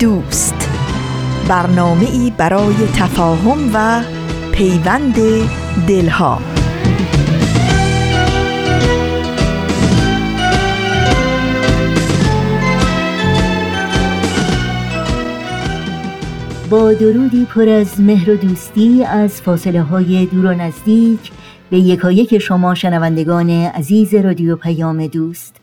دوست. برنامه ای برای تفاهم و پیوند دلها. با درودی پر از مهر و دوستی از فاصله های دور و نزدیک به یکایک شما شنوندگان عزیز رادیو پیام دوست.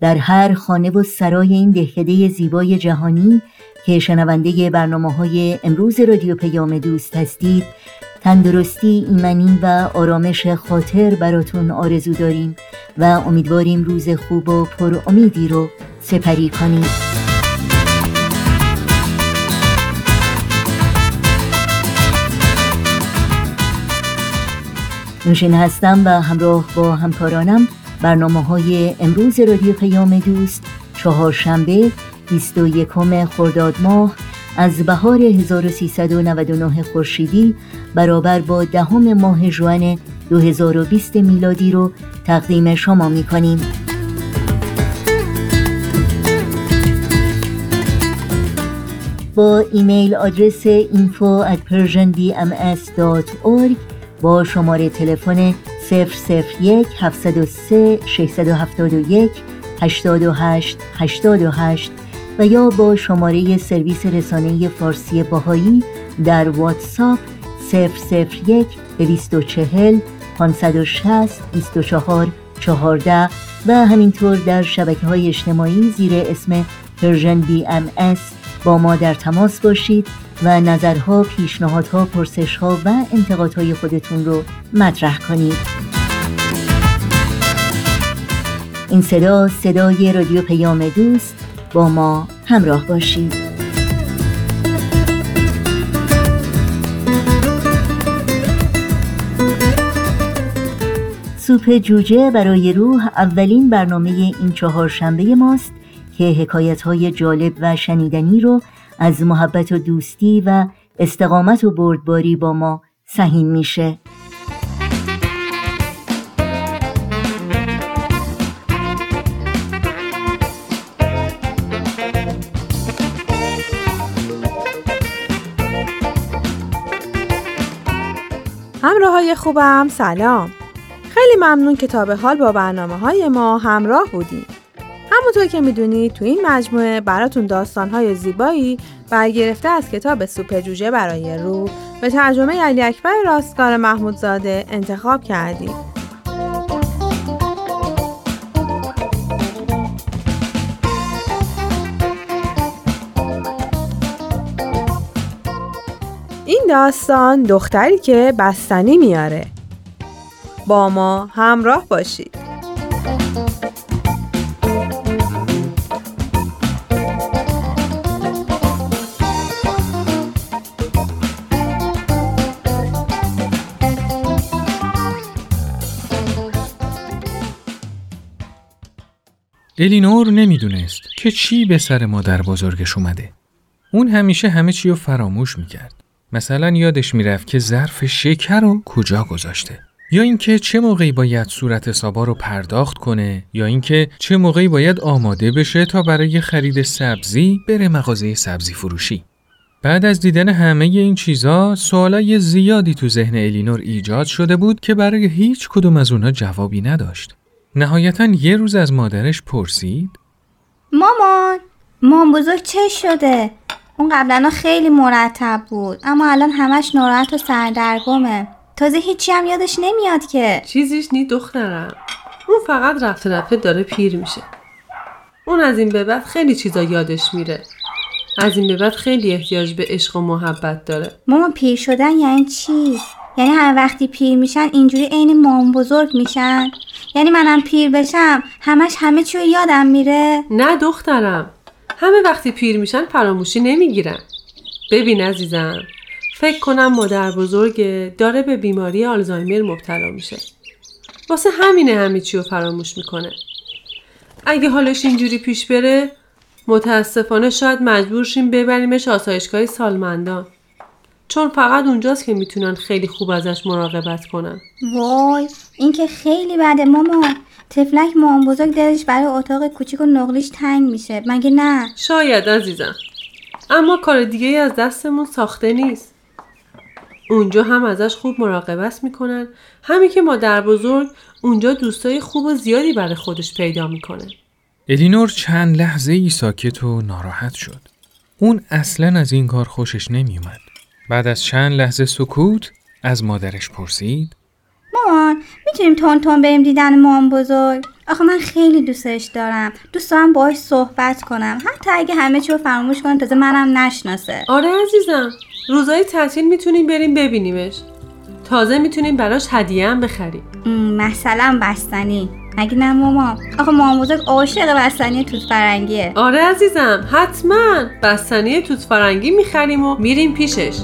در هر خانه و سرای این دهکده زیبای جهانی که شنونده برنامه های امروز رادیو پیام دوست هستید. تندرستی ایمنی و آرامش خاطر براتون آرزو داریم و امیدواریم روز خوب و پر امیدی رو سپری کنید. نوشین هستم و همراه با همکارانم برنامه های امروز رادیو پیام دوست. چهارشنبه 21 خرداد ماه از بهار 1399 خورشیدی برابر با دهم ماه جوان 2020 میلادی رو تقدیم شما می کنیم. با ایمیل آدرس info at persianbms.org با شماره تلفن 001 703 671 828 828 و یا با شماره سرویس رسانه فارسی بهائی در واتساپ 001 240 560 24 14 و همینطور در شبکه های اجتماعی زیر اسم Persian BM با ما در تماس باشید و نظرها، پیشنهادها، پرسشها و انتقادهای خودتون رو مطرح کنید. این صدا صدای رادیو پیام دوست با ما همراه باشید سوپ جوجه برای روح اولین برنامه این چهار شنبه ماست که حکایت های جالب و شنیدنی رو از محبت و دوستی و استقامت و بردباری با ما سهیم میشه. های خوبم سلام. خیلی ممنون که تا به حال با برنامه های ما همراه بودیم همونطور که می‌دونید تو این مجموعه براتون داستان های زیبایی برگرفته از کتاب سوپ جوجه برای روح به ترجمه علی اکبر راستگار محمودزاده انتخاب کردیم. داستان دختری که بستنی میاره با ما همراه باشید الینور نمی‌دونست که چی به سر مادر بزرگش اومده. اون همیشه همه چی رو فراموش می‌کرد. مثلا یادش می‌رفت که ظرف شکر رو کجا گذاشته. یا اینکه چه موقعی باید صورت سابا رو پرداخت کنه یا اینکه چه موقعی باید آماده بشه تا برای خرید سبزی بره مغازه سبزی فروشی. بعد از دیدن همه این چیزا سوالای زیادی تو ذهن الینور ایجاد شده بود که برای هیچ کدوم از اونها جوابی نداشت. نهایتا یه روز از مادرش پرسید مامان مام بزرگ چه شده؟ اون قبلا خیلی مرتب بود. اما الان همش ناراحت و سردرگمه. تازه هیچی هم یادش نمیاد که. چیزیش نی دخترم. اون فقط رفته رفته داره پیر میشه. اون از این به بعد خیلی چیزا یادش میره. از این به بعد خیلی احتیاج به عشق و محبت داره. مامان پیر شدن یعنی چی؟ یعنی هر وقتی پیر میشن اینجوری عین مام بزرگ میشن؟ یعنی منم پیر بشم همش همه چیو یادم میره؟ نه دخترم. همه وقتی پیر میشن فراموشی نمی‌گیرن. ببین عزیزم فکر کنم مادر بزرگ داره به بیماری آلزایمر مبتلا میشه. واسه همینه همه چی رو فراموش می‌کنه. اگه حالش اینجوری پیش بره متاسفانه شاید مجبور شیم ببریمش آسایشگاه سالمندان چون فقط اونجاست که می‌تونن خیلی خوب ازش مراقبت کنن. وای این که خیلی بده ماما. تفلک مام بزرگ دلش برای اتاق کوچیک و نقلیش تنگ میشه. مگه نه؟ شاید عزیزم. اما کار دیگه ای از دستمون ساخته نیست. اونجا هم ازش خوب مراقبت می‌کنن. همین که مادر بزرگ اونجا دوستای خوب و زیادی برای خودش پیدا می‌کنه. الینور چند لحظه ای ساکت و ناراحت شد. اون اصلا از این کار خوشش نمیومد. بعد از چند لحظه سکوت از مادرش پرسید مامان می‌تونیم تون تون بریم دیدن مام بزرگ؟ آخه من خیلی دوستش دارم. دوست دارم باهاش صحبت کنم. حتی اگه همه چی رو فراموش کنه تازه منم نشناسه. آره عزیزم. روزای تعطیل می‌تونیم بریم ببینیمش. تازه می‌تونیم براش هدیه هم بخریم. مثلا بستنی. مگه نه ماما؟ آخه مام بزرگ عاشق بستنی توت فرنگیه. آره عزیزم حتما. بستنی توت فرنگی می‌خریم و میریم پیشش.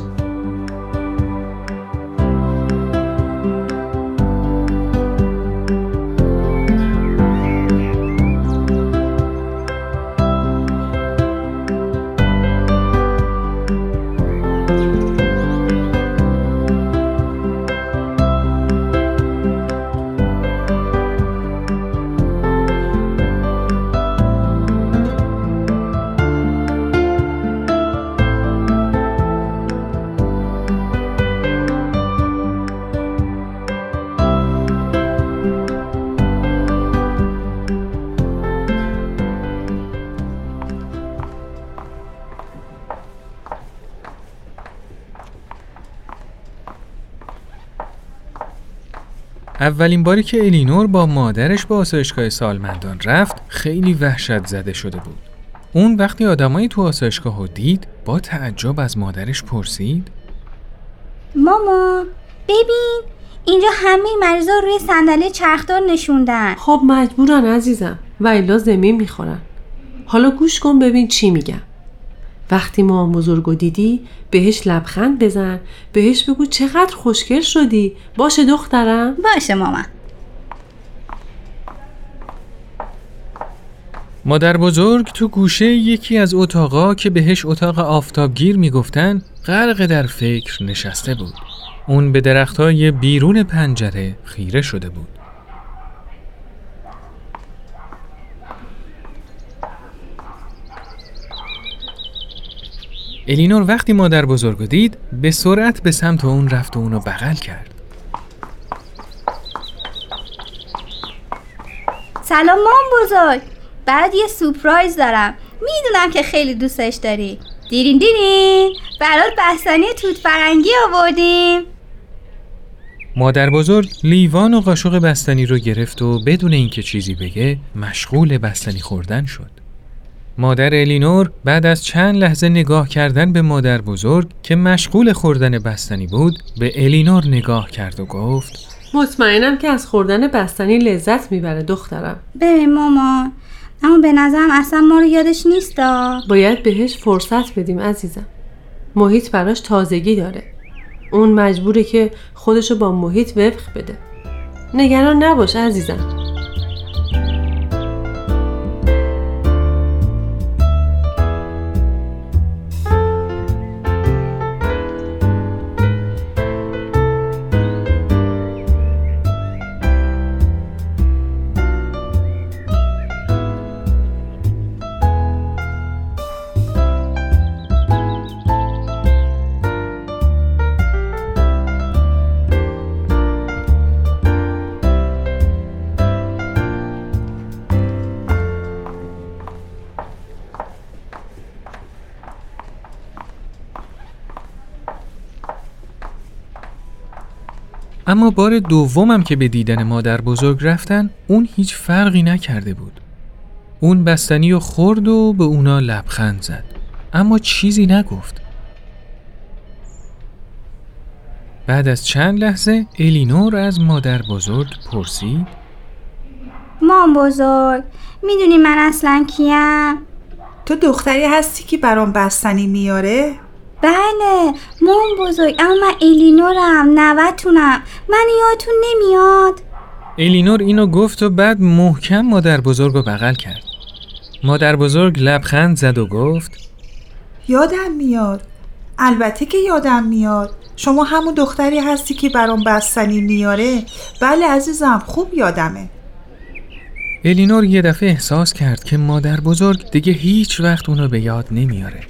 اولین باری که الینور با مادرش به آسایشگاه سالمندان رفت خیلی وحشت زده شده بود. اون وقتی آدمایی تو آسایشگاه رو دید با تعجب از مادرش پرسید. ماما ببین اینجا همه مریضا روی صندلی چرخدار نشوندن. خب مجبورن عزیزم. و الا زمین می‌خورن. حالا گوش کن ببین چی میگم وقتی ما بزرگو دیدی بهش لبخند بزن بهش بگو چقدر خوشگل شدی باشه دخترم باشه ماما مادر بزرگ تو گوشه یکی از اتاقا که بهش اتاق آفتابگیر می‌گفتن غرق در فکر نشسته بود. اون به درختای بیرون پنجره خیره شده بود. الینور وقتی مادر بزرگ دید به سرعت به سمت اون رفت و اونو بغل کرد. سلام مام بزرگ. برات یه سورپرایز دارم. می‌دونم که خیلی دوستش داری. دیرین دیرین. برات بستنی توت فرنگی آوردیم. مادر بزرگ لیوان و قاشق بستنی رو گرفت و بدون اینکه چیزی بگه مشغول بستنی خوردن شد. مادر الینور بعد از چند لحظه نگاه کردن به مادر بزرگ که مشغول خوردن بستنی بود به الینور نگاه کرد و گفت مطمئنم که از خوردن بستنی لذت می‌بره دخترم. ببین مامان اما به نظرم اصلا ما رو یادش نیستا. باید بهش فرصت بدیم عزیزم. محیط براش تازگی داره. اون مجبوره که خودشو با محیط وفق بده. نگران نباش عزیزم. اما بار دومم که به دیدن مادر بزرگ رفتن اون هیچ فرقی نکرده بود. اون بستنی و خورد و به اونا لبخند زد. اما چیزی نگفت. بعد از چند لحظه الینور از مادر بزرگ پرسید مام بزرگ می‌دونی من اصلا کیم؟ تو دختری هستی که برام بستنی میاره؟ بله مام بزرگ اما من الینورم نوتونم. من یادتون نمیاد؟ الینور اینو گفت و بعد محکم مادر بزرگ رو بغل کرد. مادر بزرگ لبخند زد و گفت یادم میاد. البته که یادم میاد. شما همون دختری هستی که برام بستنی میاره؟ بله عزیزم خوب یادمه. الینور یه دفعه احساس کرد که مادر بزرگ دیگه هیچ وقت اونو به یاد نمیاره.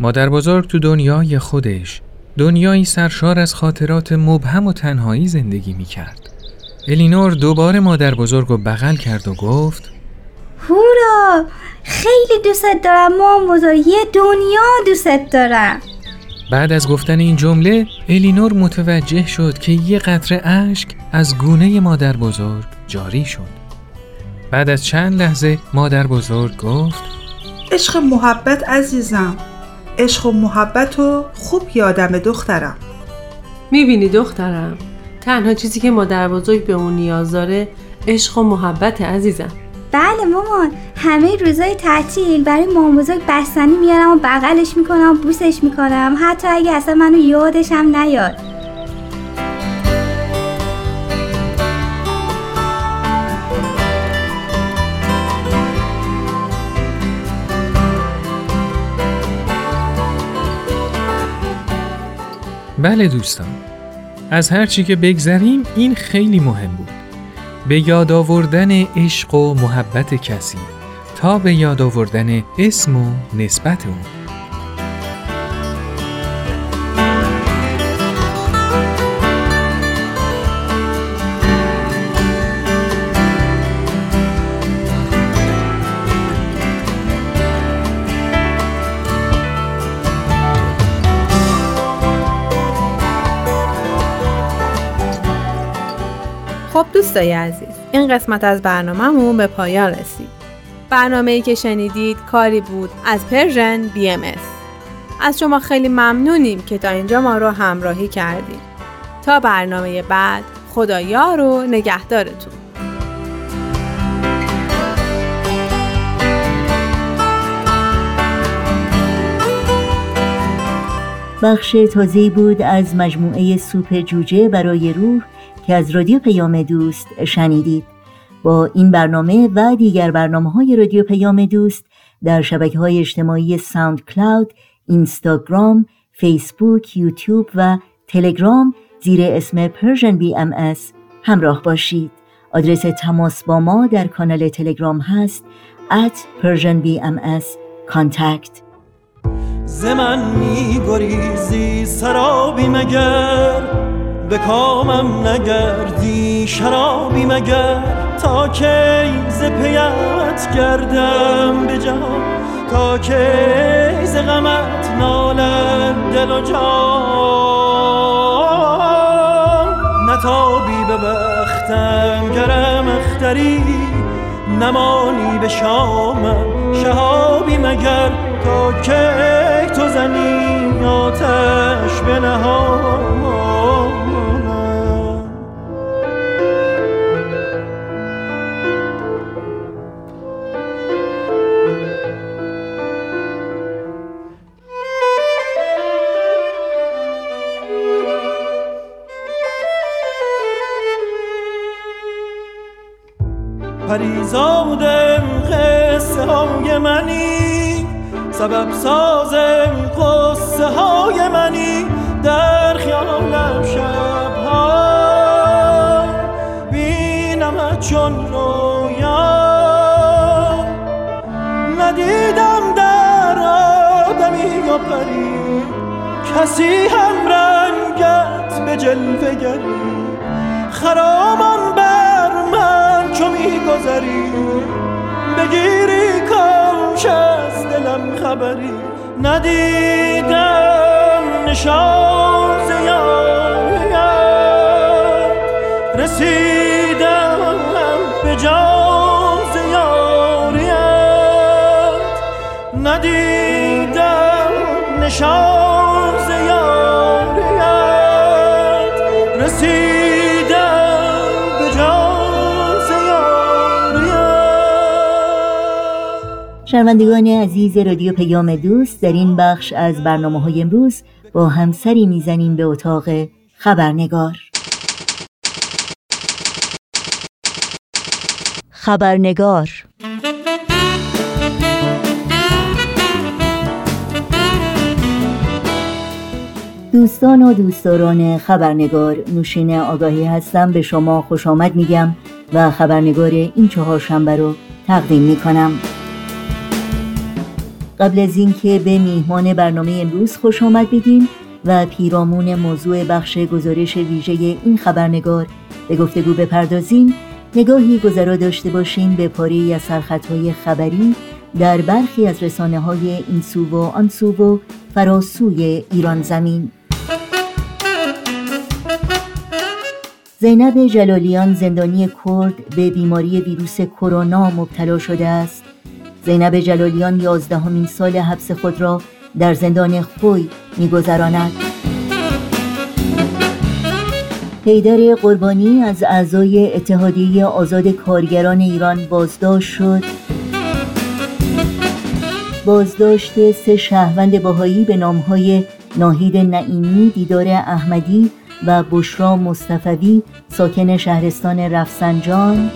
مادر بزرگ تو دنیای خودش دنیایی سرشار از خاطرات مبهم و تنهایی زندگی می‌کرد. الینور دوباره مادر بزرگ رو بغل کرد و گفت هورا خیلی دوست دارم مام بزرگ یه دنیا دوست دارم. بعد از گفتن این جمله الینور متوجه شد که یه قطره اشک از گونه مادر بزرگ جاری شد. بعد از چند لحظه مادر بزرگ گفت عشق محبت عزیزم. عشق و محبت رو خوب یادم دخترم. می‌بینی دخترم؟ تنها چیزی که مادر بزرگ به اون نیاز داره عشق و محبت عزیزم. بله مامان همه روزای تعطیل برای مامان بزرگ بستنی میارم و بغلش می‌کنم و بوسش می‌کنم. حتی اگه اصلا منو یادش هم نیاد. بله دوستان. از هر چی که بگذریم این خیلی مهم بود. به یاد آوردن عشق و محبت کسی تا به یاد آوردن اسم و نسبت اون. دوستای عزیز این قسمت از برنامهمون به پایان رسید. برنامه ای که شنیدید کاری بود از Persian BMS. از شما خیلی ممنونیم که تا اینجا ما رو همراهی کردیم تا برنامه بعد خدا یار و نگهدارتون. بخش تازه بود از مجموعه سوپ جوجه برای روح که از رادیو پیام دوست شنیدید. با این برنامه و دیگر برنامه های رادیو پیام دوست در شبکه های اجتماعی SoundCloud، اینستاگرام، فیسبوک، یوتیوب و تلگرام زیر اسم MS همراه باشید. آدرس تماس با ما در کانال تلگرام هست at Persian BMS contact. ز من می گریزی سرابی مگر؟ به کامم نگردی شرابی مگر؟ تا کی ز پیت گردم به جهان تا کی ز غمت نالد دل و جان؟ نتابی به بختم گرم اختری نمانی به شامم شهابی مگر؟ تا کی تو زنی آتش به نهانم پریزادم قصه های منی سبب سازم قصه های منی در خیالم شبها. بینم چون رویا ندیدم در آدمی و پری. کسی هم رنگت به جلوه گری. خرامان میگذری بگیری کامش از دلم خبری. ندیدم نشان زیاد. رسیدم به جان زیاریت ندیدم نشان شنوندگان عزیز رادیو پیام دوست در این بخش از برنامه های امروز با همسری می‌زنیم به اتاق خبرنگار. خبرنگار. دوستان و دوستداران خبرنگار نوشین آگاهی هستم. به شما خوش آمد میگم و خبرنگار این چهارشنبه رو تقدیم می‌کنم. قبل از اینکه به میهمان برنامه امروز خوش آمد بگیم و پیرامون موضوع بخش گزارش ویژه این خبرنگار به گفتگو بپردازیم نگاهی گذرا داشته باشیم به پاره از سرخطهای خبری در برخی از رسانه های این سو و آن سو و فراسوی ایران زمین. زینب جلالیان زندانی کرد به بیماری ویروس کرونا مبتلا شده است. زینب جلالیان یازدهمین سال حبس خود را در زندان خوی میگذراند. حیدر قربانی از اعضای اتحادیه آزاد کارگران ایران بازداشت شد. بازداشت سه شهروند باهایی به نامهای ناهید نعیمی، دیدار احمدی و بشرا مصطفوی ساکن شهرستان رفسنجان.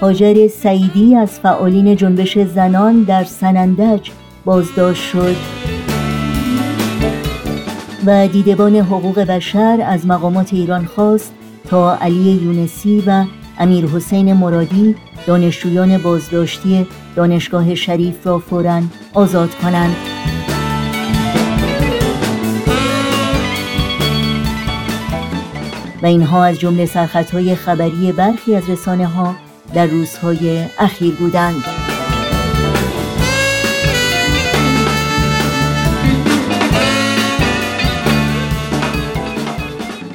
هاجر سعیدی از فعالین جنبش زنان در سنندج بازداشت شد و دیدبان حقوق بشر از مقامات ایران خواست تا علی یونسی و امیر حسین مرادی دانشجویان بازداشتی دانشگاه شریف را فوراً آزاد کنند. و اینها از جمله سرخطهای خبری برخی از رسانه ها در روزهای اخیر بودند.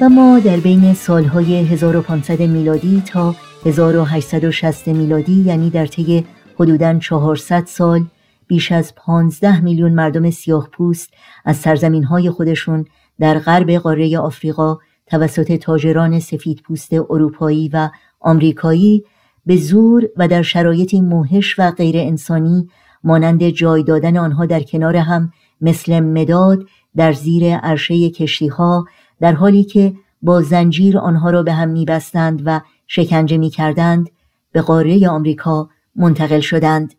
و ما در بین سالهای 1500 میلادی تا 1860 میلادی یعنی در طی حدوداً 400 سال بیش از 15 میلیون مردم سیاه پوست از سرزمین های خودشون در غرب قاره آفریقا توسط تاجران سفید پوست اروپایی و آمریکایی به زور و در شرایطی موهش و غیر انسانی مانند جای دادن آنها در کنار هم مثل مداد در زیر عرشه کشتی ها در حالی که با زنجیر آنها را به هم میبستند و شکنجه می‌کردند به قاره آمریکا منتقل شدند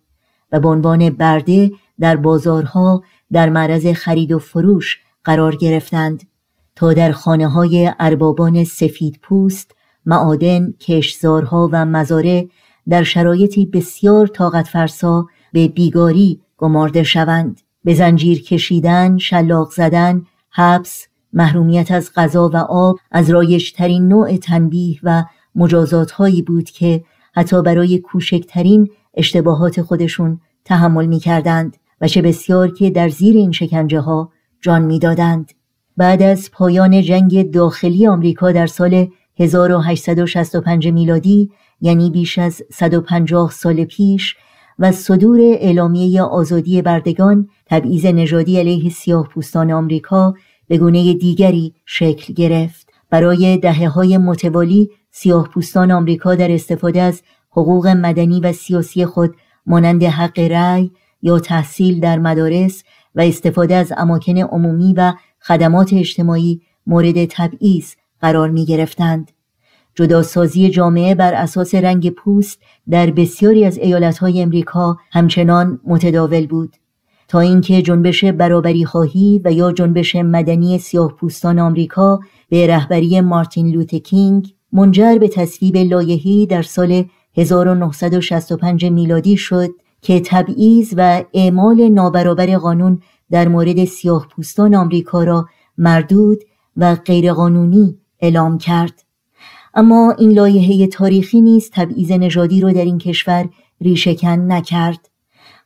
و به عنوان برده در بازارها در معرض خرید و فروش قرار گرفتند تا در خانه های اربابان سفید پوست معادن، کشزارها و مزاره در شرایطی بسیار طاقت فرسا به بیگاری گمارده شوند به زنجیر کشیدن، شلاق زدن، حبس، محرومیت از غذا و آب از رایشترین نوع تنبیه و مجازات هایی بود که حتی برای کوچکترین اشتباهات خودشون تحمل می کردند و چه بسیار که در زیر این شکنجه ها جان می دادند. بعد از پایان جنگ داخلی آمریکا در سال 1865 میلادی یعنی بیش از 150 سال پیش و صدور اعلامیه آزادی بردگان تبعیض نژادی علیه سیاه پوستان آمریکا به گونه دیگری شکل گرفت. برای دهه های متوالی سیاه پوستان آمریکا در استفاده از حقوق مدنی و سیاسی خود مانند حق رأی یا تحصیل در مدارس و استفاده از اماکن عمومی و خدمات اجتماعی مورد تبعیض قرار می گرفتند. جداسازی جامعه بر اساس رنگ پوست در بسیاری از ایالتهای امریکا همچنان متداول بود تا اینکه جنبش برابری خواهی و یا جنبش مدنی سیاه پوستان آمریکا به رهبری مارتین لوتکینگ منجر به تصویب لایحه‌ای در سال 1965 میلادی شد که تبعیض و اعمال نابرابر قانون در مورد سیاه پوستان آمریکا را مردود و غیرقانونی اعلام کرد. اما این لایحه تاریخی نیز تبعیض نژادی را در این کشور ریشهکن نکرد.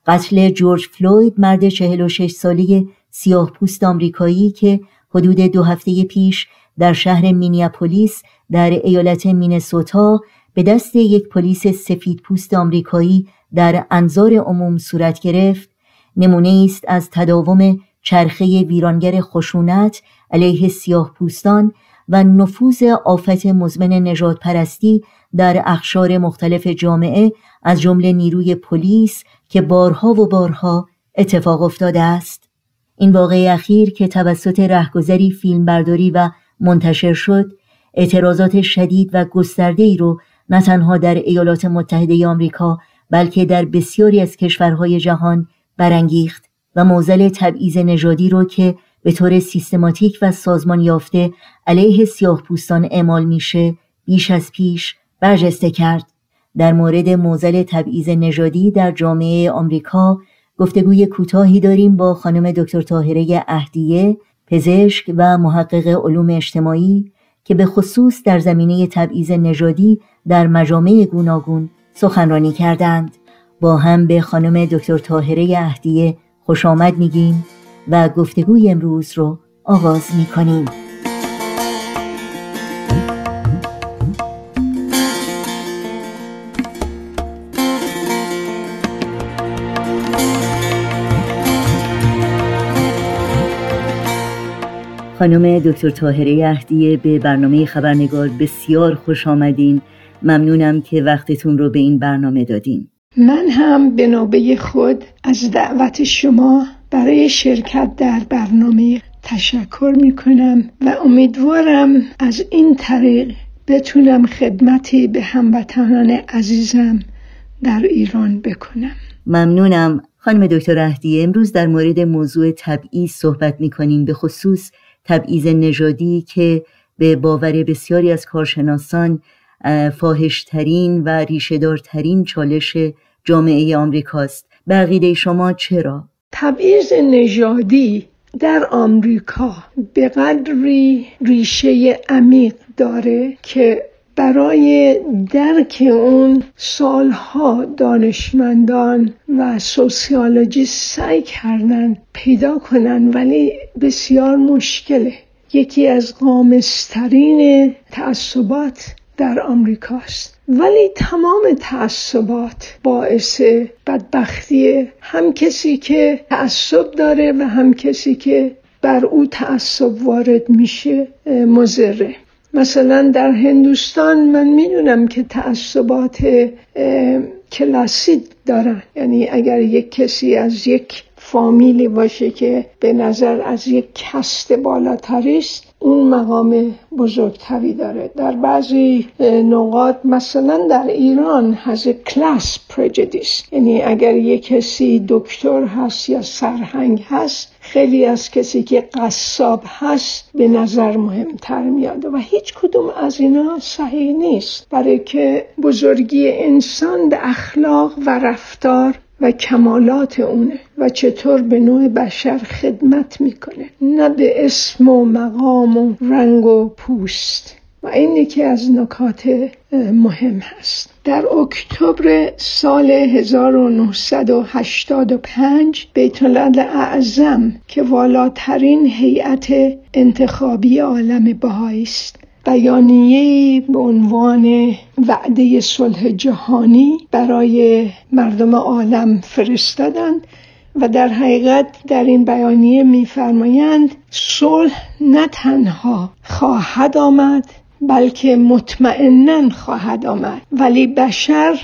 قتل جورج فلوید مرد 46 ساله سیاه پوست آمریکایی که حدود دو هفته پیش در شهر مینیاپولیس در ایالت مینسوتا به دست یک پلیس سفید پوست آمریکایی در انظار عموم صورت گرفت نمونه است از تداوم چرخه ویرانگر خشونت علیه سیاه پوستان و نفوذ آفت مزمن نجات پرستی در اخشار مختلف جامعه از جمله نیروی پلیس که بارها و بارها اتفاق افتاده است. این واقعه اخیر که توسط رهگذری فیلمبرداری و منتشر شد اعتراضات شدید و گسترده ای رو نه تنها در ایالات متحده آمریکا بلکه در بسیاری از کشورهای جهان برانگیخت و موزل تبعیض نژادی رو که به طور سیستماتیک و سازمان یافته علیه سیاه پوستان اعمال میشه بیش از پیش برجسته کرد. در مورد موزل تبعیض نژادی در جامعه آمریکا گفتگوی کوتاهی داریم با خانم دکتر طاهره اهدیه پزشک و محقق علوم اجتماعی که به خصوص در زمینه تبعیض نژادی در مجامع گوناگون سخنرانی کردند. با هم به خانم دکتر طاهره اهدیه خوش آمد میگیم. و گفتگوی امروز رو آغاز می‌کنیم. خانم دکتر طاهره اهدیه به برنامه خبرنگار بسیار خوش آمدین. ممنونم که وقتتون رو به این برنامه دادین. من هم به نوبه خود از دعوت شما برای شرکت در برنامه تشکر می کنم و امیدوارم از این طریق بتونم خدمتی به هموطنان عزیزم در ایران بکنم. ممنونم. خانم دکتر اهدیه امروز در مورد موضوع تبعیض صحبت می کنیم به خصوص تبعیض نژادی که به باور بسیاری از کارشناسان فاهشترین و ریشهدارترین چالش جامعه آمریکاست. بقیده شما چرا؟ تبعیض نژادی در آمریکا به قدری ریشه عمیق داره که برای درک اون سالها دانشمندان و سوسیولوژیست سعی کردن پیدا کنن ولی بسیار مشکله. یکی از قامسترین تعصبات در آمریکاست. ولی تمام تعصبات باعث بدبختی هم کسی که تعصب داره و هم کسی که بر او تعصب وارد میشه مزره مثلا در هندوستان من می‌دونم که تعصبات کلاسی دارن. یعنی اگر یک کسی از یک فامیلی باشه که به نظر از یک کست بالاتری است اون مقام بزرگتری داره. در بعضی نقاط مثلا در ایران هز کلاس پرجدیس یعنی اگر یک کسی دکتر هست یا سرهنگ هست خیلی از کسی که قصاب هست به نظر مهمتر میاد. و هیچ کدوم از اینا صحیح نیست. برای که بزرگی انسان اخلاق و رفتار و کمالات اونه و چطور به نوع بشر خدمت می‌کنه. نه به اسم و مقام و رنگ و پوست. و این یکی از نکات مهم هست. در اکتبر سال 1985 بیت اعظم که والاترین هیئت انتخابی عالم بهایی است. بیانیه به عنوان وعده صلح جهانی برای مردم عالم فرستادند و در حقیقت در این بیانیه میفرمایند صلح نه تنها خواهد آمد بلکه مطمئنا خواهد آمد. ولی بشر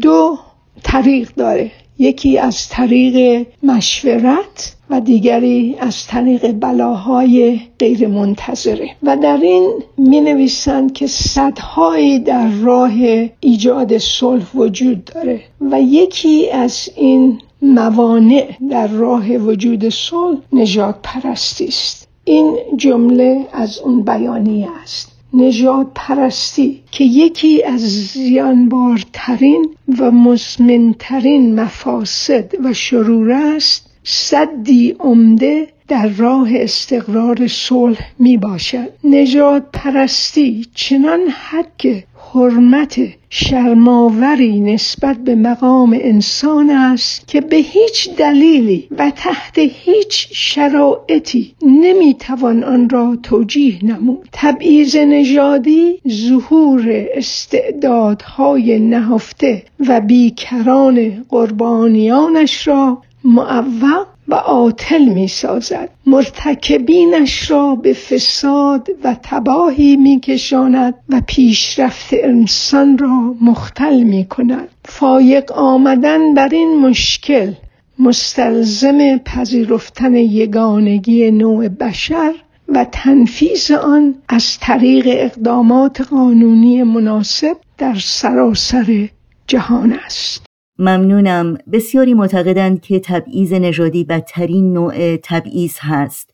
دو طریق داره. یکی از طریق مشورت و دیگری از طریق بلاهای غیر منتظره و در این می نویسند که صدهایی در راه ایجاد صلح وجود داره و یکی از این موانع در راه وجود صلح نجات پرستی است. این جمله از اون بیانیه است. نجات پرستی که یکی از زیانبارترین و مزمنترین مفاسد و شرور است صدی عمده در راه استقرار صلح می باشد نجات پرستی چنان حق حرمت شرماوری نسبت به مقام انسان است که به هیچ دلیلی و تحت هیچ شرایطی نمی‌توان آن را توجیه نمود. تبعیض نژادی ظهور استعدادهای نهفته و بیکران قربانیانش را معوق و عاطل می سازد مرتکبینش را به فساد و تباهی می کشاند و پیشرفت انسان را مختل می کند فایق آمدن بر این مشکل مستلزم پذیرفتن یگانگی نوع بشر و تنفیز آن از طریق اقدامات قانونی مناسب در سراسر جهان است. ممنونم. بسیاری معتقدند که تبعیض نژادی بدترین نوع تبعیض هست.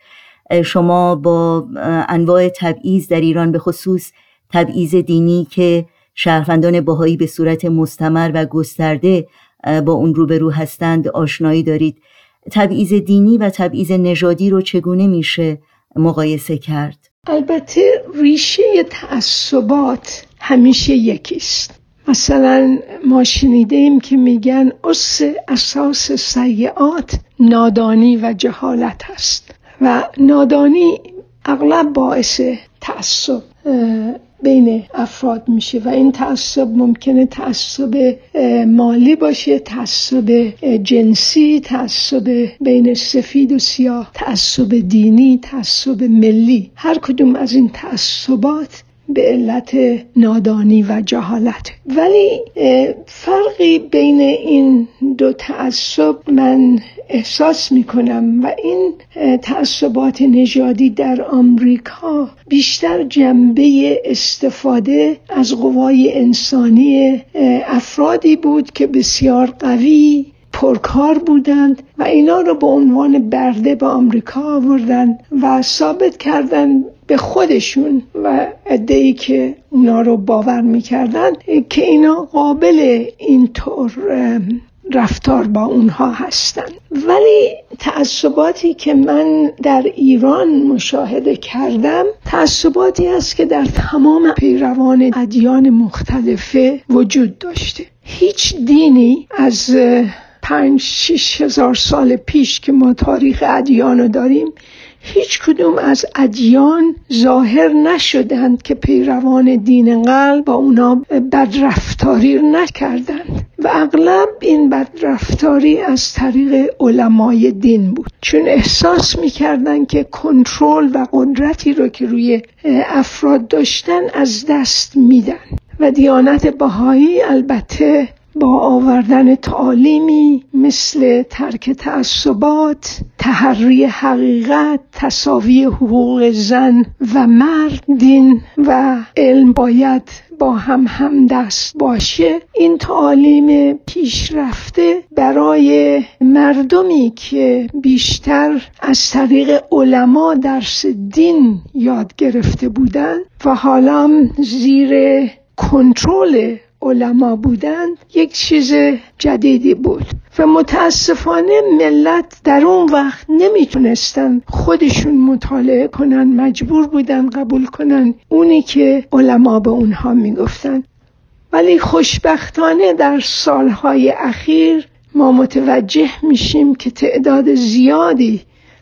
شما با انواع تبعیض در ایران به خصوص تبعیض دینی که شهروندان باهایی به صورت مستمر و گسترده با اون روبرو هستند آشنایی دارید. تبعیض دینی و تبعیض نژادی رو چگونه میشه مقایسه کرد؟ البته ریشه تعصبات همیشه یکیست. مثلا ما شنیدیم که میگن اس اساس سیعات نادانی و جهالت هست و نادانی اغلب باعث تعصب بین افراد میشه و این تعصب ممکنه تعصب مالی باشه تعصب جنسی تعصب بین سفید و سیاه تعصب دینی تعصب ملی. هر کدوم از این تعصبات به علت نادانی و جهالت. ولی فرقی بین این دو تعصب من احساس می کنم و این تعصبات نژادی در آمریکا بیشتر جنبه استفاده از قوای انسانی افرادی بود که بسیار قوی پرکار بودند و اینا رو به عنوان برده به آمریکا آوردن و ثابت کردن به خودشون و ای که اونا رو باور می‌کردن که اینا قابل اینطور رفتار با اونها هستند ولی تعصباتی که من در ایران مشاهده کردم تعصباتی است که در تمام پیروان ادیان مختلفه وجود داشته. هیچ دینی از پنج شیش هزار سال پیش که ما تاریخ ادیان رو داریم هیچ کدوم از ادیان ظاهر نشدند که پیروان دین قلب با اونا بدرفتاری نکردند. و اغلب این بدرفتاری از طریق علمای دین بود. چون احساس می‌کردند که کنترل و قدرتی رو که روی افراد داشتن از دست میدن. و دیانت بهایی البته با آوردن تعالیمی مثل ترک تعصبات تحری حقیقت تصاوی حقوق زن و مرد دین و علم باید با هم هم دست باشه. این تعالیم پیشرفته برای مردمی که بیشتر از طریق علما درس دین یاد گرفته بودند و حالا زیر کنترل علما بودند یک چیز جدیدی بود و متاسفانه ملت در اون وقت نمی‌تونستن خودشون مطالعه کنن مجبور بودن قبول کنن اونی که علما به اونها می‌گفتن. ولی خوشبختانه در سالهای اخیر ما متوجه میشیم که تعداد زیادی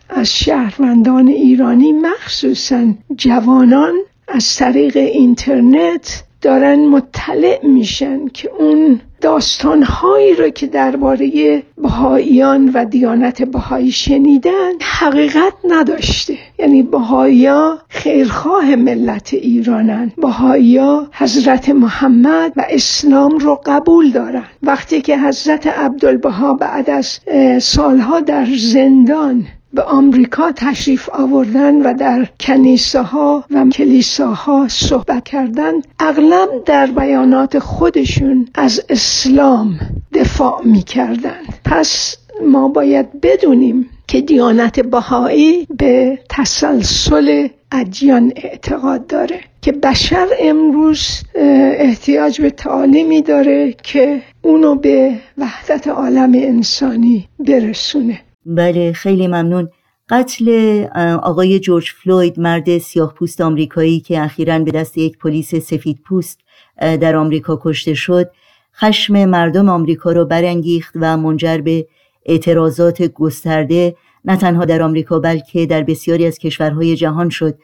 از شهروندان ایرانی مخصوصا جوانان از طریق اینترنت دارن مطلع میشن که اون داستانهایی رو که درباره بهاییان و دیانت بهایی شنیدن حقیقت نداشته. یعنی بهایا خیرخواه ملت ایرانن. بهایا حضرت محمد و اسلام رو قبول دارن. وقتی که حضرت عبدالبها بعد از سالها در زندان به آمریکا تشریف آوردن و در کنیسه ها و کلیساها صحبت کردن اغلب در بیانات خودشون از اسلام دفاع می کردن. پس ما باید بدونیم که دیانت بهایی به تسلسل ادیان اعتقاد داره که بشر امروز احتیاج به تعالیمی داره که اونو به وحدت عالم انسانی برسونه بله خیلی ممنون. قتل آقای جورج فلوید مرد سیاه پوست آمریکایی که اخیرا به دست یک پلیس سفید پوست در آمریکا کشته شد خشم مردم آمریکا را برانگیخت و منجر به اعتراضات گسترده نه تنها در آمریکا بلکه در بسیاری از کشورهای جهان شد.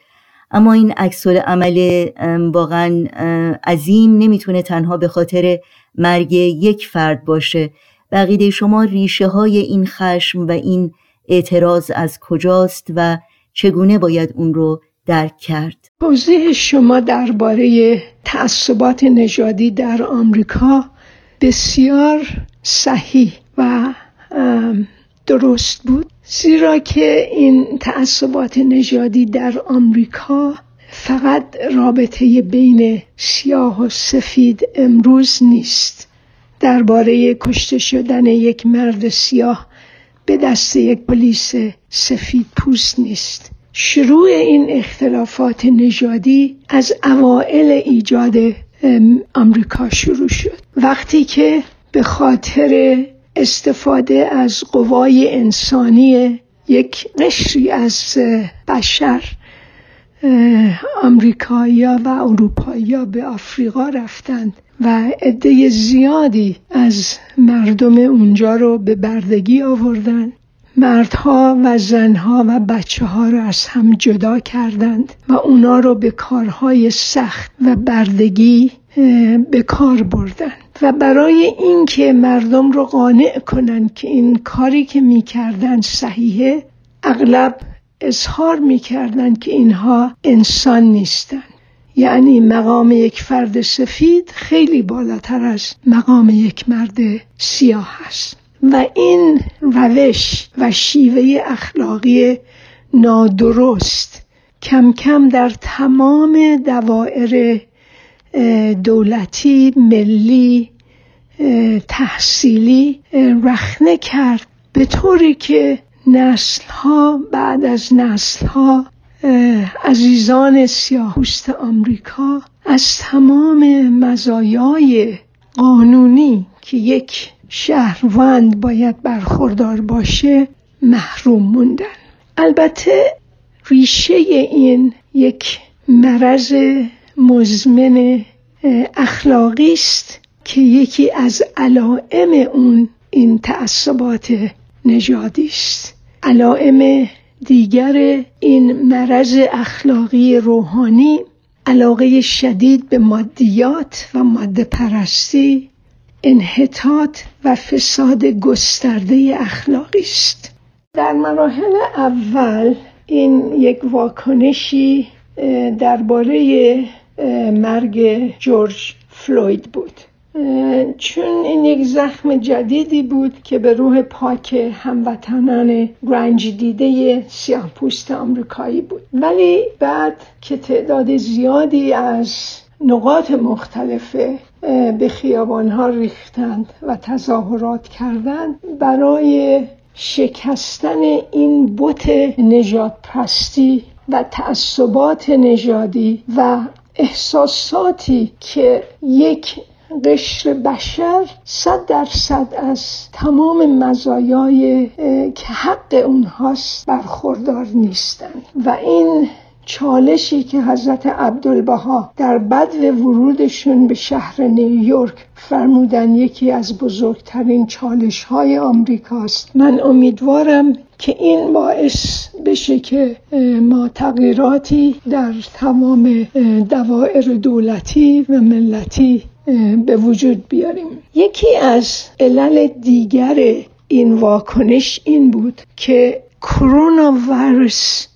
اما این عکس عمل واقعا عظیم نمی‌تونه تنها به خاطر مرگ یک فرد باشه. بقیده شما ریشه های این خشم و این اعتراض از کجاست و چگونه باید اون رو درک کرد؟ توضیح شما درباره تعصبات نژادی در آمریکا بسیار صحیح و درست بود. زیرا که این تعصبات نژادی در آمریکا فقط رابطه بین سیاه و سفید امروز نیست. درباره کشته شدن یک مرد سیاه به دست یک پلیس سفید پوست نیست. شروع این اختلافات نژادی از اوائل ایجاد آمریکا شروع شد. وقتی که به خاطر استفاده از قوای انسانی یک قشری از بشر آمریکایی‌ها و اروپایی‌ها به آفریقا رفتند و عده زیادی از مردم اونجا رو به بردگی آوردند مردها و زنها و بچه ها رو از هم جدا کردند و اونا رو به کارهای سخت و بردگی به کار بردند. و برای اینکه مردم رو قانع کنند که این کاری که می‌کردن صحیحه اغلب اظهار می‌کردند که اینها انسان نیستند یعنی مقام یک فرد سفید خیلی بالاتر از مقام یک مرد سیاه است و این روش و شیوه اخلاقی نادرست کم کم در تمام دوائر دولتی ملی تحصیلی رخنه کرد. به طوری که نسل ها بعد از نسل ها عزیزان سیاهوست آمریکا از تمام مزایای قانونی که یک شهروند باید برخوردار باشه محروم موندن. البته ریشه این یک مرض مزمن اخلاقی است که یکی از علائم اون این تعصبات نژادی است. علائم دیگر این مرض اخلاقی روحانی علاقه شدید به مادیات و ماده پرستی انحطاط و فساد گسترده اخلاقی است. در مراحل اول این یک واکنشی درباره مرگ جورج فلوید بود. چون این یک زخم جدیدی بود که به روح پاک هموطنان رنج دیده سیاه پوست آمریکایی بود. ولی بعد که تعداد زیادی از نقاط مختلفه به خیابان ها ریختند و تظاهرات کردند برای شکستن این بت نجات پرستی و تعصبات نژادی و احساساتی که یک قشر بشر صد درصد از تمام مزایای که حق اونهاست برخوردار نیستند و این چالشی که حضرت عبدالبها در بد ورودشون به شهر نیویورک فرمودن یکی از بزرگترین چالش های آمریکاست. من امیدوارم که این باعث بشه که ما تغییراتی در تمام دوائر دولتی و ملتی به وجود بیاریم. یکی از علل دیگر این واکنش این بود که کرونا ویروس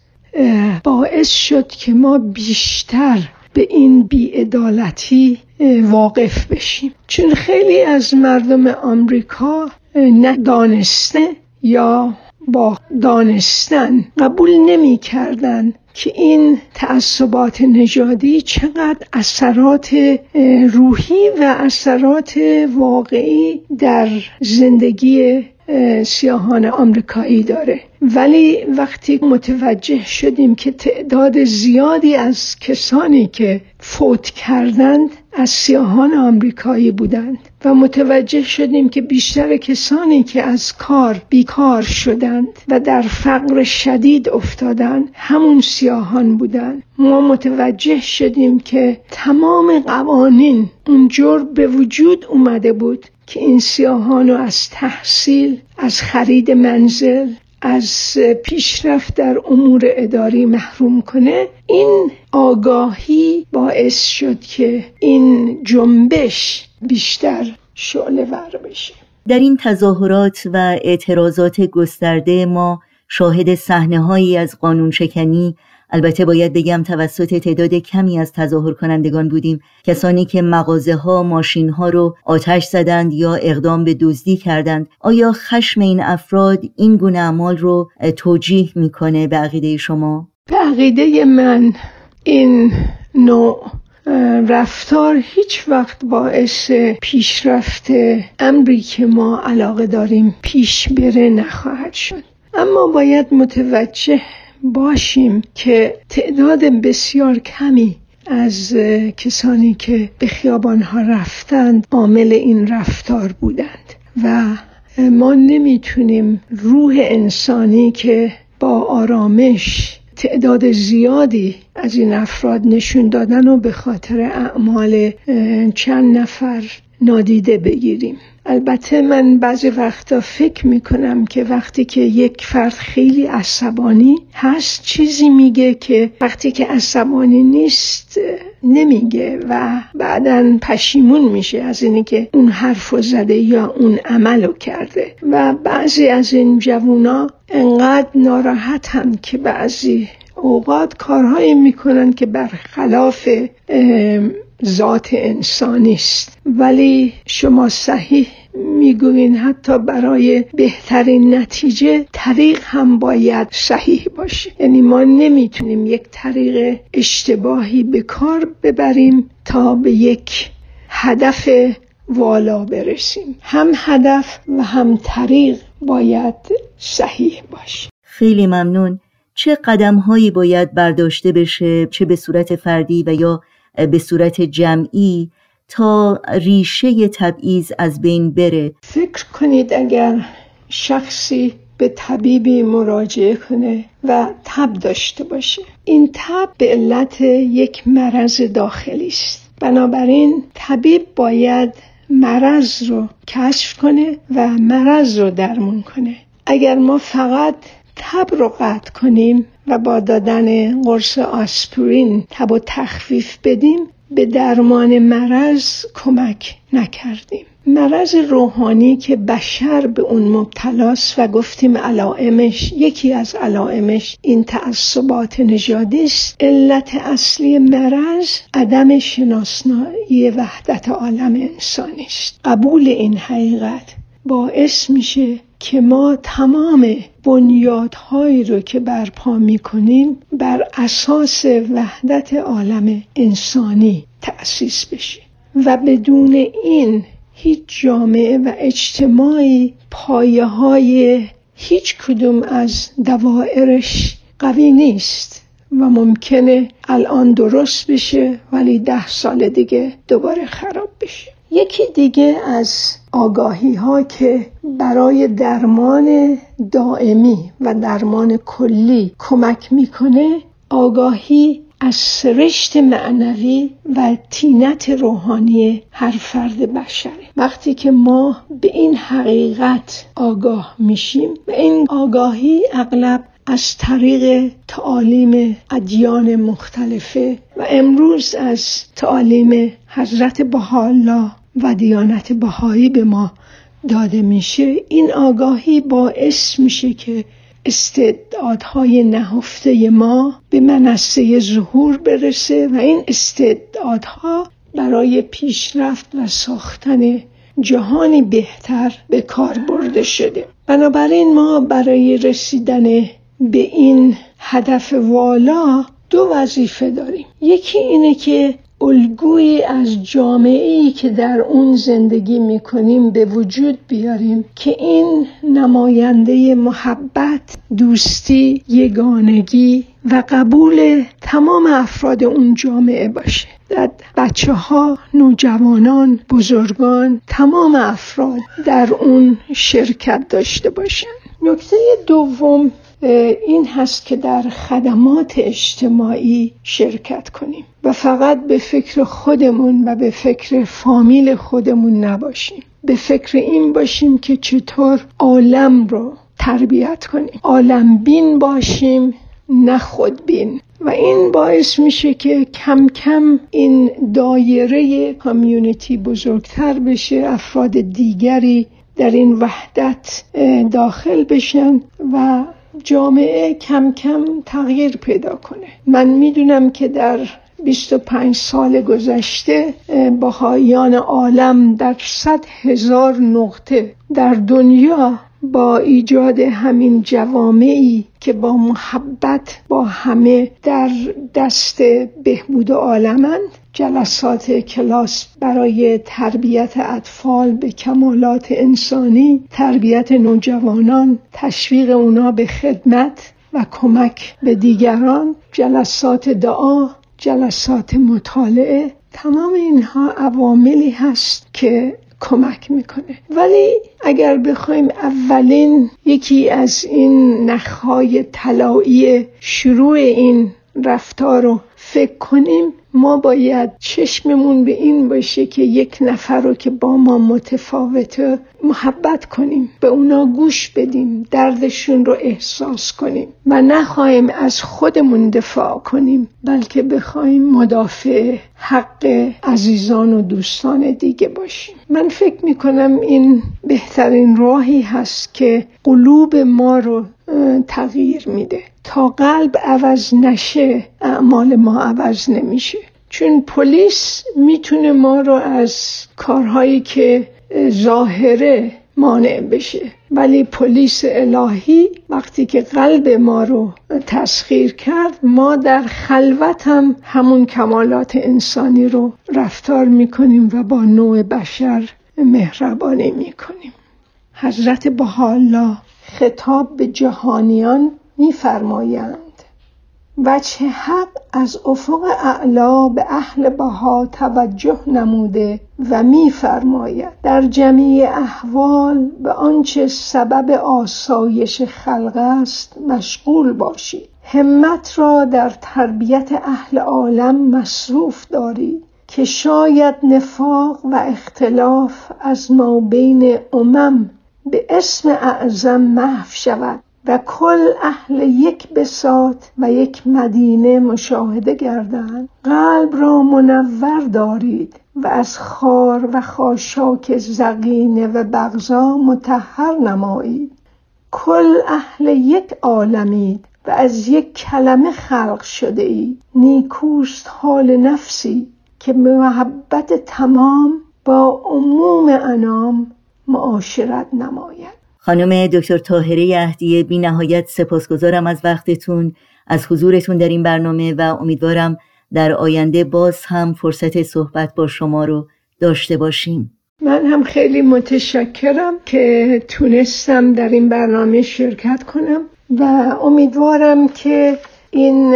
باعث شد که ما بیشتر به این بیعدالتی واقف بشیم. چون خیلی از مردم آمریکا نه دانسته یا با دانستن قبول نمی کردن که این تعصبات نژادی چقدر اثرات روحی و اثرات واقعی در زندگی سیاهان آمریکایی داره. ولی وقتی متوجه شدیم که تعداد زیادی از کسانی که فوت کردند از سیاهان آمریکایی بودند و متوجه شدیم که بیشتر کسانی که از کار بیکار شدند و در فقر شدید افتادند همون سیاهان بودند. ما متوجه شدیم که تمام قوانین اونجور به وجود اومده بود که این سیاهان رو از تحصیل از خرید منزل از پیشرفت در امور اداری محروم کنه این آگاهی باعث شد که این جنبش بیشتر شعله ور بشه. در این تظاهرات و اعتراضات گسترده ما شاهد صحنه از قانون شکنی البته باید بگم توسط تعداد کمی از تظاهر کنندگان بودیم. کسانی که مغازه ها ماشین ها رو آتش زدند یا اقدام به دزدی کردند. آیا خشم این افراد این گونه اعمال رو توجیه می‌کنه به عقیده شما؟ به عقیده من این نوع رفتار هیچ وقت باعث پیشرفت امری که ما علاقه داریم پیش بره نخواهد شد. اما باید متوجه باشیم که تعداد بسیار کمی از کسانی که به خیابانها رفتند عامل این رفتار بودند. و ما نمی‌تونیم روح انسانی که با آرامش تعداد زیادی از این افراد نشون دادن و به خاطر اعمال چند نفر نادیده بگیریم. البته من بعضی وقتا فکر می‌کنم که وقتی که یک فرد خیلی عصبانی هست چیزی میگه که وقتی که عصبانی نیست نمیگه و بعدا پشیمون میشه از اینی که اون حرف زده یا اون عملو کرده. و بعضی از این جوونا انقدر ناراحتن که بعضی اوقات کارهایی می‌کنن که برخلاف ذات انسانی است. ولی شما صحیح می‌گوین حتی برای بهترین نتیجه طریق هم باید صحیح باشه. یعنی ما نمی‌تونیم یک طریق اشتباهی به کار ببریم تا به یک هدف والا برسیم. هم هدف و هم طریق باید صحیح باشه. خیلی ممنون. چه قدم هایی باید برداشته بشه؟ چه به صورت فردی و یا به صورت جمعی تا ریشه تبعیض از بین بره. فکر کنید اگر شخصی به طبیبی مراجعه کنه و تب داشته باشه. این تب به علت یک مرض داخلی است. بنابراین طبیب باید مرض رو کشف کنه و مرض رو درمون کنه. اگر ما فقط تب رو قطع کنیم و با دادن قرص آسپرین تب و تخفیف بدیم به درمان مرض کمک نکردیم. مرض روحانی که بشر به اون مبتلاست و گفتیم علائمش یکی از علائمش این تعصبات نژادی است. علت اصلی مرض عدم شناسنایی وحدت عالم انسانی است. قبول این حقیقت باعث میشه که ما تمام بنیادهایی رو که برپا می‌کنیم بر اساس وحدت عالم انسانی تأسیس بشه و بدون این هیچ جامعه و اجتماعی پایه های هیچ کدوم از دوائرش قوی نیست و ممکنه الان درست بشه ولی ده سال دیگه دوباره خراب بشه. یکی دیگه از آگاهی ها که برای درمان دائمی و درمان کلی کمک می‌کنه آگاهی از سرشت معنوی و تینت روحانی هر فرد بشره. وقتی که ما به این حقیقت آگاه میشیم و این آگاهی اغلب از طریق تعالیم ادیان مختلفه و امروز از تعالیم حضرت بحالا و دیانت بهایی به ما داده میشه. این آگاهی باعث میشه که استعدادهای نهفته ما به منصه ظهور برسه و این استعدادها برای پیشرفت و ساختن جهانی بهتر به کار برده شده. بنابراین ما برای رسیدن به این هدف والا دو وظیفه داریم. یکی اینه که الگویی از جامعه که در اون زندگی می‌کنیم به وجود بیاریم که این نماینده محبت دوستی یگانگی و قبول تمام افراد اون جامعه باشه. بچه ها، نوجوانان، بزرگان تمام افراد در اون شرکت داشته باشن. نکته دوم این هست که در خدمات اجتماعی شرکت کنیم. و فقط به فکر خودمون و به فکر فامیل خودمون نباشیم. به فکر این باشیم که چطور عالم رو تربیت کنیم. عالم بین باشیم نه خودبین و این باعث میشه که کم کم این دایره کامیونیتی بزرگتر بشه افراد دیگری در این وحدت داخل بشن و جامعه کم کم تغییر پیدا کنه. من می‌دونم که در 25 سال گذشته بهاییان عالم در صد هزار نقطه در دنیا با ایجاد همین جوامعی که با محبت با همه در دست بهبود عالمند. جلسات کلاس برای تربیت اطفال به کمالات انسانی تربیت نوجوانان تشویق اونا به خدمت و کمک به دیگران. جلسات دعا جلسات مطالعه تمام اینها عواملی هست که کمک می‌کنه. ولی اگر بخوایم اولین یکی از این نخهای طلایی شروع این رفتار رو فکر کنیم ما باید چشممون به این باشه که یک نفر رو که با ما متفاوته محبت کنیم به اونا گوش بدیم دردشون رو احساس کنیم و نخواهیم از خودمون دفاع کنیم بلکه بخوایم مدافع حق عزیزان و دوستان دیگه باشیم. من فکر می‌کنم این بهترین راهی هست که قلوب ما رو تغییر میده. تا قلب عوض نشه اعمال ما عوض نمیشه. چون پلیس می‌تونه ما رو از کارهایی که ظاهره مانع بشه. ولی پلیس الهی وقتی که قلب ما رو تسخیر کرد ما در خلوت هم همون کمالات انسانی رو رفتار می‌کنیم و با نوع بشر مهربانی می‌کنیم. حضرت بحالا خطاب به جهانیان میفرمایند وچه حق از افق اعلا به اهل بها توجه نموده و میفرماید در جمیع احوال به آنچه سبب آسایش خلق است مشغول باشید. همت را در تربیت اهل عالم مصروف دارید که شاید نفاق و اختلاف از ما بین امم به اسم اعظم محو شود. و کل اهل یک بسات و یک مدینه مشاهده گردند. قلب را منور دارید و از خار و خاشاک زقینه و بغضا متحر نمایید. کل اهل یک عالمید و از یک کلمه خلق شده ای نیکوست حال نفسی که به محبت تمام با عموم انام معاشرت نماید. خانم دکتر طاهره اهدیه بی نهایت سپاسگزارم از وقتتون از حضورتون در این برنامه و امیدوارم در آینده باز هم فرصت صحبت با شما رو داشته باشیم. من هم خیلی متشکرم که تونستم در این برنامه شرکت کنم و امیدوارم که این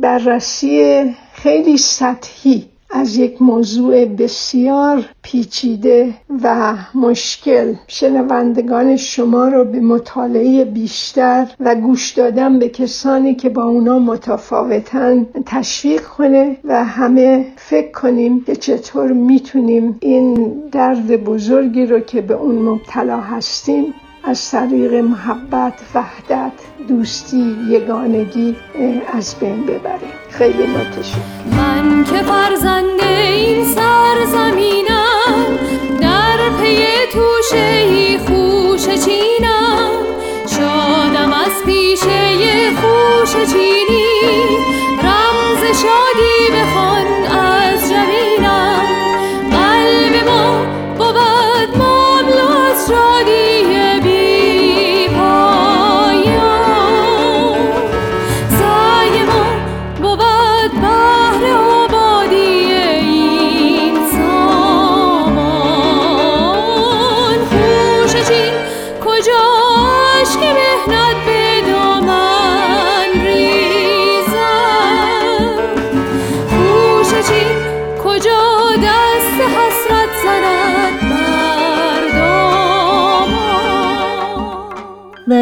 بررسی خیلی سطحی از یک موضوع بسیار پیچیده و مشکل. شنوندگان شما رو به مطالعه بیشتر و گوش دادن به کسانی که با اونا متفاوتن تشویق کنه و همه فکر کنیم که چطور می‌تونیم این درد بزرگی رو که به اون مبتلا هستیم از طریق محبت وحدت دوستی یگانگی از بین ببریم خیلی متشکرم من که فرزند این سرزمینم در پی توشه خوش چینم. شادم از پیشه خوش چینی.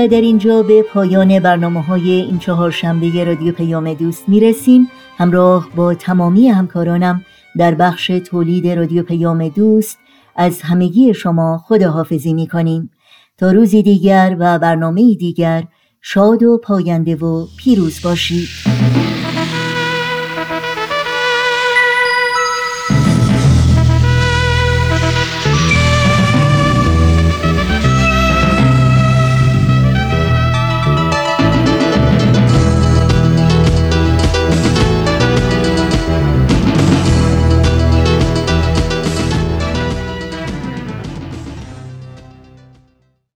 در اینجا به پایان برنامه های این چهار شنبه رادیو پیام دوست می‌رسیم. همراه با تمامی همکارانم در بخش تولید رادیو پیام دوست از همگی شما خداحافظی می‌کنیم. تا روزی دیگر و برنامه دیگر شاد و پاینده و پیروز باشید.